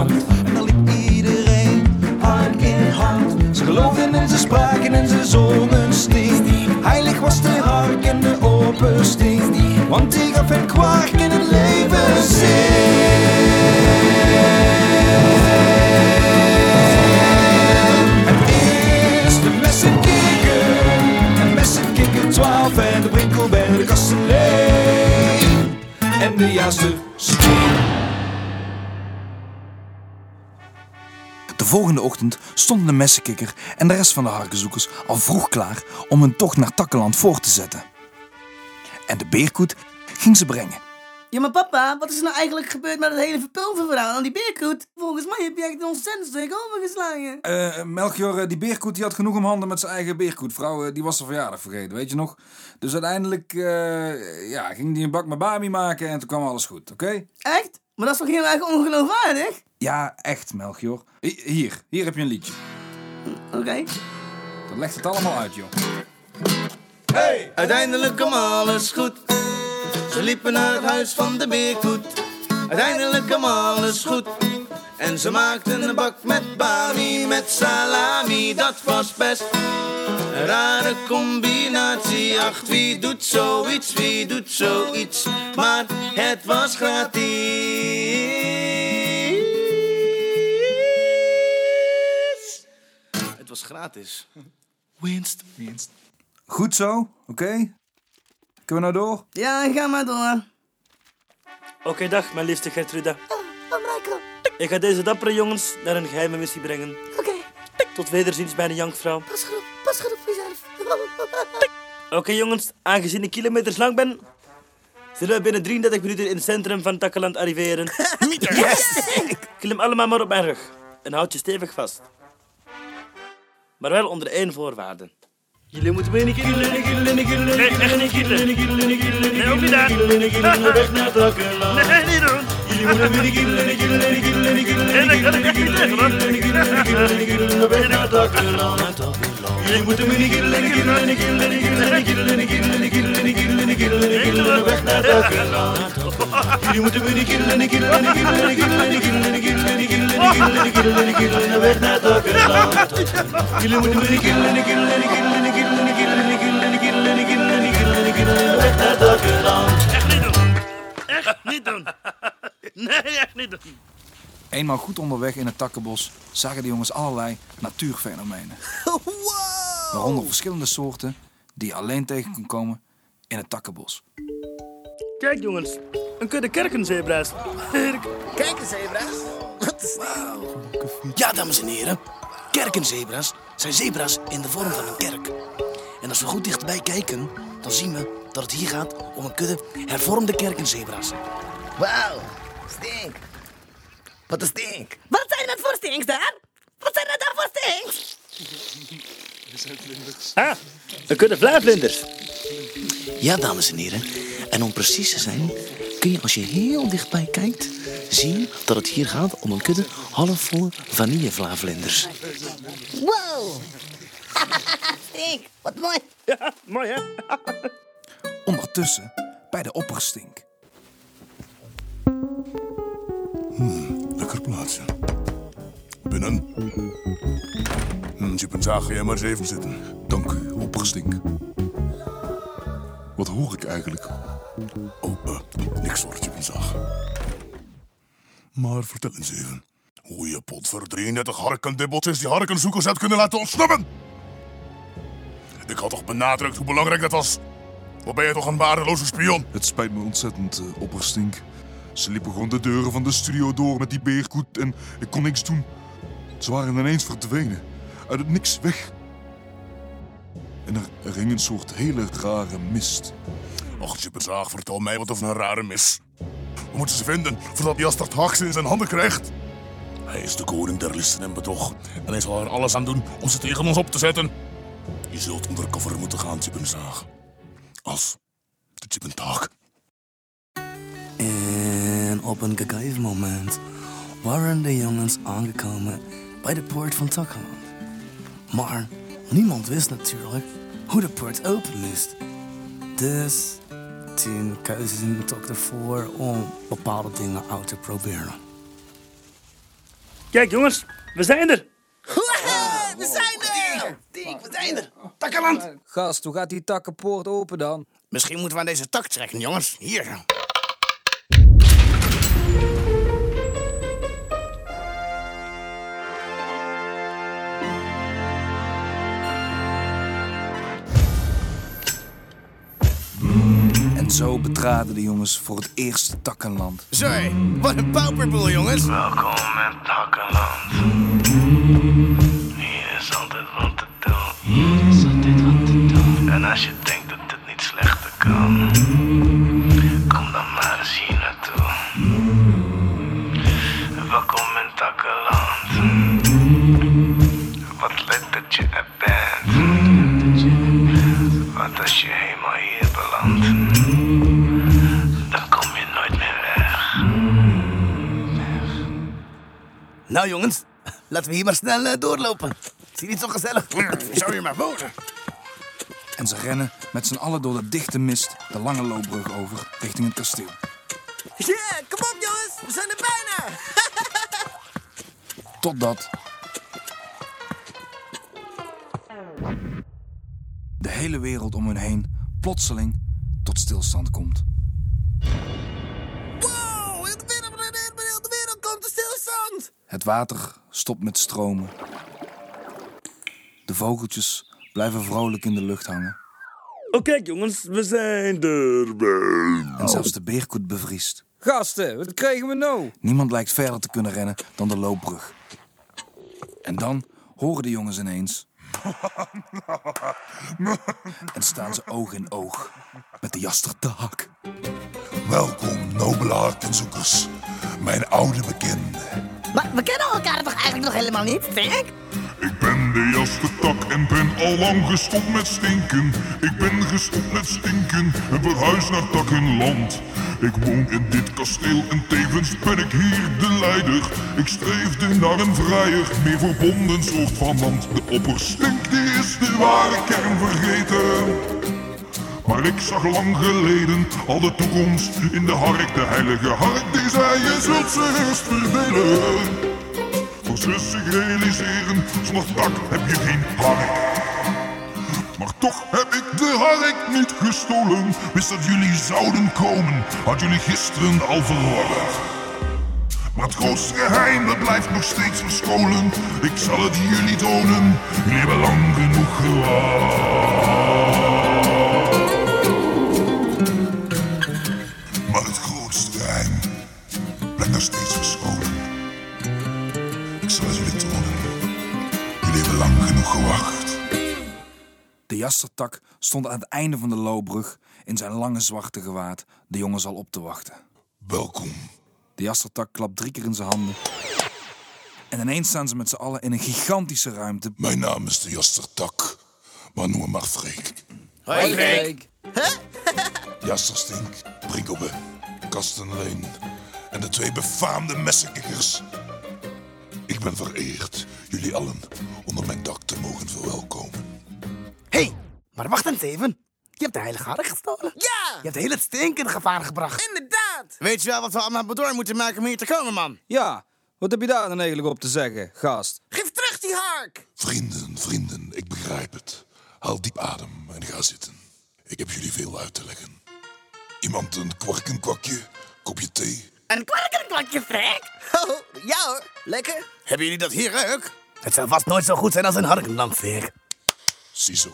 En daar liep iedereen hand in hand. Ze geloofden en ze spraken en ze zongen sting. Heilig was de hark en de open sting. Want die gaf hen kwark in het leven zin. Het is de messenkikker. En messenkikker 12 en de winkel bij de kastelein. En de juiste volgende ochtend stonden de messenkikker en de rest van de harkenzoekers al vroeg klaar om hun tocht naar Takkeland voor te zetten. En de beerkoet ging ze brengen. Ja, maar papa, wat is er nou eigenlijk gebeurd met het hele verpulververhaal aan die beerkoet? Volgens mij heb je echt een ontzettend stuk overgeslagen. Eh, Melchior, eh, die beerkoet die had genoeg om handen met zijn eigen beerkoet. Vrouw, eh, die was zijn verjaardag vergeten, weet je nog? Dus uiteindelijk eh, ja, ging die een bak met Bami maken en toen kwam alles goed, oké? Echt? Maar dat is toch heel erg ongeloofwaardig? Ja, echt, Melchior. Hi- Hier, hier heb je een liedje. Oké. Dat legt het allemaal uit, joh. Uiteindelijk kwam alles goed. Ze liepen naar het huis van de beerkoet. Uiteindelijk kwam alles goed. En ze maakten een bak met bami, met salami. Dat was best een rare combinatie. Ach, wie doet zoiets, wie doet zoiets. Maar het was gratis. Het was gratis. Winst. Winst. Goed zo, oké? Kunnen we nou door? Ja, ga maar door. Oké, dag, mijn liefste Gertruda. Oh, Michael. Ik ga deze dappere jongens naar een geheime missie brengen. Oké, Tot wederziens bij de jankvrouw. pas goed Oké jongens, aangezien ik kilometers lang ben, zullen we binnen 33 minuten in het centrum van Takkeland arriveren. yes! Klim allemaal maar op mijn rug en houd je stevig vast. Maar wel onder één voorwaarde. Jullie moeten me niet killen, killen, killen, Nee, echt niet killen. Nee, ook niet. Weg naar Takkeland. Nee, niet doen. Jullie moeten me niet killen, killen, killen, killen. Nee, dat kan ik echt niet zeggen, hoor. Weg naar Takkeland. Jullie moeten me niet killen, killen, killen, weg naar. Jullie moeten me niet weg naar. Jullie moeten me niet weg naar. Echt niet doen. Echt niet doen. Nee, echt niet doen. Eenmaal goed onderweg in het takkenbos zagen de jongens allerlei natuurfenomenen. Waaronder verschillende soorten die je alleen tegen kon komen in het takkenbos. Kijk jongens, een kudde kerkenzebra's. Kijk eens, zebra's. Wat is Ja, dames en heren. Kerkenzebra's zijn zebra's in de vorm van een kerk. En als we goed dichtbij kijken, dan zien we dat het hier gaat om een kudde hervormde kerkenzebra's. Wauw, stink. Wat een stink. Wat zijn dat voor stinks daar? Wat zijn dat daar voor stinks? Ah, een kudde vlaavlinders. Ja, dames en heren. En om precies te zijn, kun je als je heel dichtbij kijkt, zien dat het hier gaat om een kudde halfvolle vanillevlaavlinders. Wow. Stink, wat mooi. Ja, mooi hè? Ondertussen bij de opperstink. Lekker plaatsen. Binnen. Hm, Chippenzaag, ga jij maar eens even zitten. Dank u, opperstink. Wat hoor ik eigenlijk? Oh, eh, niks hoor, Chippenzaag. Maar vertel eens even. Hoe je pot voor 33 harkendibbeltjes die harkenzoekers hebt kunnen laten ontsnappen. Ik had toch benadrukt hoe belangrijk dat was. Wat ben je toch een waardeloze spion? Het spijt me ontzettend, eh, opperstink. Ze liepen gewoon de deuren van de studio door met die beerkoet en ik kon niks doen. Ze waren ineens verdwenen. Uit het niks weg. En er, er hing een soort hele rare mist. Och, Chippenzaag, vertel mij wat over een rare mis. We moeten ze vinden voordat Jastert Haag ze in zijn handen krijgt. Hij is de koning der listen en bedrog. En hij zal er alles aan doen om ze tegen ons op te zetten. Je zult undercover moeten gaan, Chippenzaag. Als de Chippentaag. En op een gegeven moment waren de jongens aangekomen bij de poort van Takkeland. Maar niemand wist natuurlijk hoe de poort open moest. Dus toen kozen ze toch ervoor om bepaalde dingen uit te proberen. Kijk jongens, we zijn er. We zijn er! Diek, we zijn er. Takkenland. Gast, hoe gaat die takkenpoort open dan? Misschien moeten we aan deze tak trekken, jongens. Hier. En zo betraden de jongens voor het eerste takkenland. Zo, wat een pauperboel, jongens. Welkom in Takkenland. Hier is altijd wat te doen. Hier is altijd wat te doen. En als je Nou, jongens. Laten we hier maar snel eh, doorlopen. Zie je niet zo gezellig? Zou je maar wonen? En ze rennen met z'n allen door de dichte mist de lange loopbrug over richting het kasteel. Ja, kom op jongens, we zijn er bijna! Totdat. De hele wereld om hun heen plotseling tot stilstand komt. Het water stopt met stromen. De vogeltjes blijven vrolijk in de lucht hangen. Oh kijk jongens, we zijn er. En zelfs de beerkoet bevriest. Gasten, wat krijgen we nou? Niemand lijkt verder te kunnen rennen dan de loopbrug. En dan horen de jongens ineens. en staan ze oog in oog met de jastertaak. Welkom, nobele hartenzoekers. Mijn oude bekende. Maar we kennen elkaar toch eigenlijk nog helemaal niet, Stink? Ik ben de jastertak en ben al lang gestopt met stinken. Ik ben gestopt met stinken en verhuis naar takkenland. Ik woon in dit kasteel en tevens ben ik hier de leider. Ik streefde naar een vrijer, meer verbonden soort van land. De opperstink die is de ware kern vergeten. Maar ik zag lang geleden al de toekomst in de hark, de heilige hark die zei je zult ze eerst verdelen. Voor ze zich realiseren, zonder heb je geen hark. Maar toch heb ik de hark niet gestolen. Wist dat jullie zouden komen, had jullie gisteren al verwarrd. Maar het grootste geheim, dat blijft nog steeds verscholen. Ik zal het jullie tonen, jullie hebben lang genoeg gewacht. De jastertak stond aan het einde van de loopbrug in zijn lange zwarte gewaad de jongens al op te wachten. Welkom. De jastertak klapt drie keer in zijn handen. En ineens staan ze met z'n allen in een gigantische ruimte. Mijn naam is de Jastertak, maar noem me maar Freek. Hoi, Freek. Jasterstink, Brinkelbe, Kastenleen en de twee befaamde messenkikkers. Ik ben vereerd jullie allen onder mijn dak te mogen verwelkomen. Maar wacht eens even. Je hebt de heilige hark gestolen. Ja! Je hebt heel het stink in gevaar gebracht. Inderdaad! Weet je wel wat we allemaal door moeten maken om hier te komen, man? Ja, wat heb je daar dan eigenlijk op te zeggen, gast? Geef terug die hark! Vrienden, vrienden, ik begrijp het. Haal diep adem en ga zitten. Ik heb jullie veel uit te leggen. Iemand een kwark, een kwakje, kopje thee. Een kwark en een kwakje, Freek! Oh, ja hoor, lekker. Hebben jullie dat hier ook? Het zou vast nooit zo goed zijn als een harkenland, Freek. Ziezo.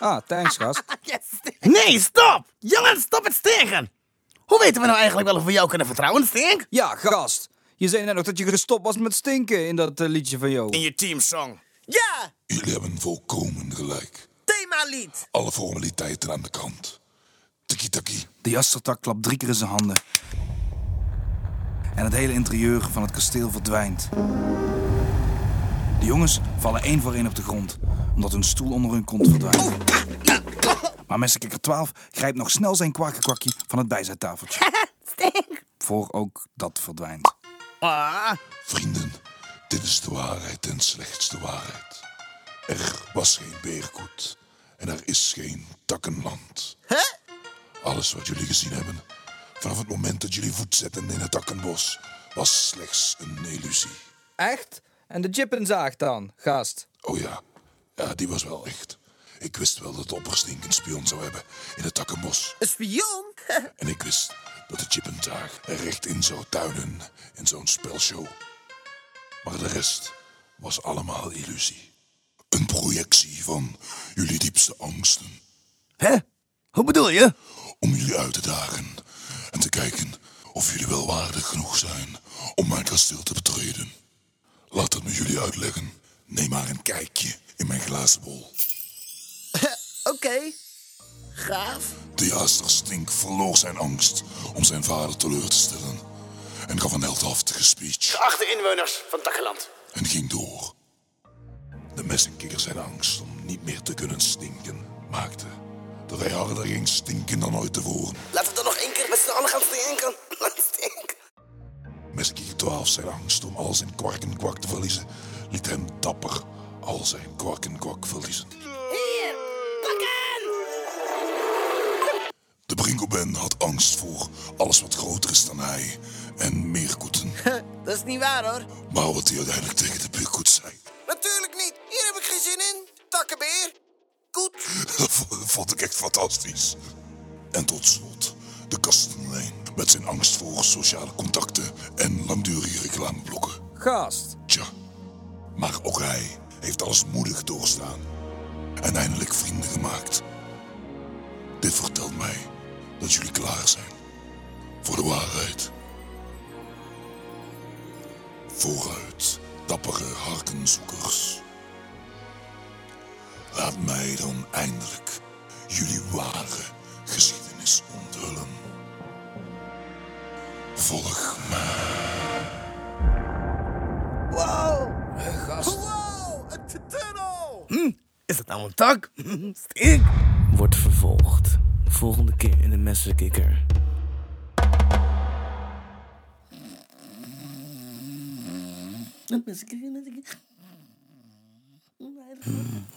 Ah, thanks, gast. Yes! Nee, stop! Jongens, stop het stegen! Hoe weten we nou eigenlijk wel of we jou kunnen vertrouwen, Stink? Ja, gast. Je zei net nog dat je gestopt was met stinken in dat eh, liedje van jou. In je teamsong. Ja! Jullie hebben volkomen gelijk. Themalied! Alle formaliteiten aan de kant. Tiki-taki. De jastertak klapt drie keer in zijn handen. En het hele interieur van het kasteel verdwijnt. De jongens vallen één voor één op de grond, omdat hun stoel onder hun kont verdwijnt. Maar Messenkikker 12 grijpt nog snel zijn kwarkenkwakje van het bijzijtafeltje. Stink! Voor ook dat verdwijnt. Ah, Vrienden, dit is de waarheid en slechts de waarheid. Er was geen beerkoet en er is geen takkenland. Alles wat jullie gezien hebben, vanaf het moment dat jullie voet zetten in het takkenbos, was slechts een illusie. Echt? En de chippenzaag dan, gast? Oh ja, ja, die was wel echt. Ik wist wel dat de opperstink een spion zou hebben in het takkenbos. Een spion? En ik wist dat de chipentaag er recht in zou tuinen in zo'n spelshow. Maar de rest was allemaal illusie. Een projectie van jullie diepste angsten. Hè? Hoe bedoel je? Om jullie uit te dagen en te kijken of jullie wel waardig genoeg zijn om mijn kasteel te betreden. Laat het me jullie uitleggen. Neem maar een kijkje in mijn glazen bol. Oké. Gaaf. De jaaster Stink verloor zijn angst om zijn vader teleur te stellen en gaf een heldhaftige speech Geachte inwoners van Takkeland. en ging door. De messenkikker zijn angst om niet meer te kunnen stinken maakte dat hij harder ging stinken dan ooit tevoren. Laten we dan nog één keer met z'n allen gaan stinken. Messenkikker 12 zijn angst om al zijn kwark en kwak te verliezen liet hem dapper al zijn kwark en kwak verliezen. Hier, pakken! De Bringoben had angst voor alles wat groter is dan hij en meer koeten. Dat is niet waar hoor. Maar wat hij uiteindelijk tegen de buurkoet zei, Natuurlijk niet. Hier heb ik geen zin in. Takkenbeer. Goed. dat vond ik echt fantastisch. En tot slot de kastenlijn met zijn angst voor sociale contacten en langdurige reclameblokken. Gast. Tja, maar ook hij heeft alles moedig doorstaan en eindelijk vrienden gemaakt. Dit vertelt mij dat jullie klaar zijn voor de waarheid. Vooruit, dappere harkenzoekers. Laat mij dan eindelijk jullie ware geschiedenis onthullen. Volg mij. Wow. Gast. Wow, een tunnel. Hm, is dat nou een tak? Stink. Wordt vervolgd. De volgende keer in de messenkikker. Een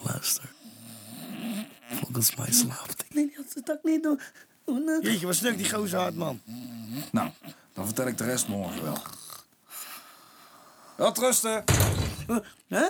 Luister. Volgens mij slaapt hij. Nee, dat is de tak niet doen. Doe nou. Jeetje, wat stuk die gozer hard, man. Nou, dan vertel ik de rest morgen wel. Wel rusten. Huh?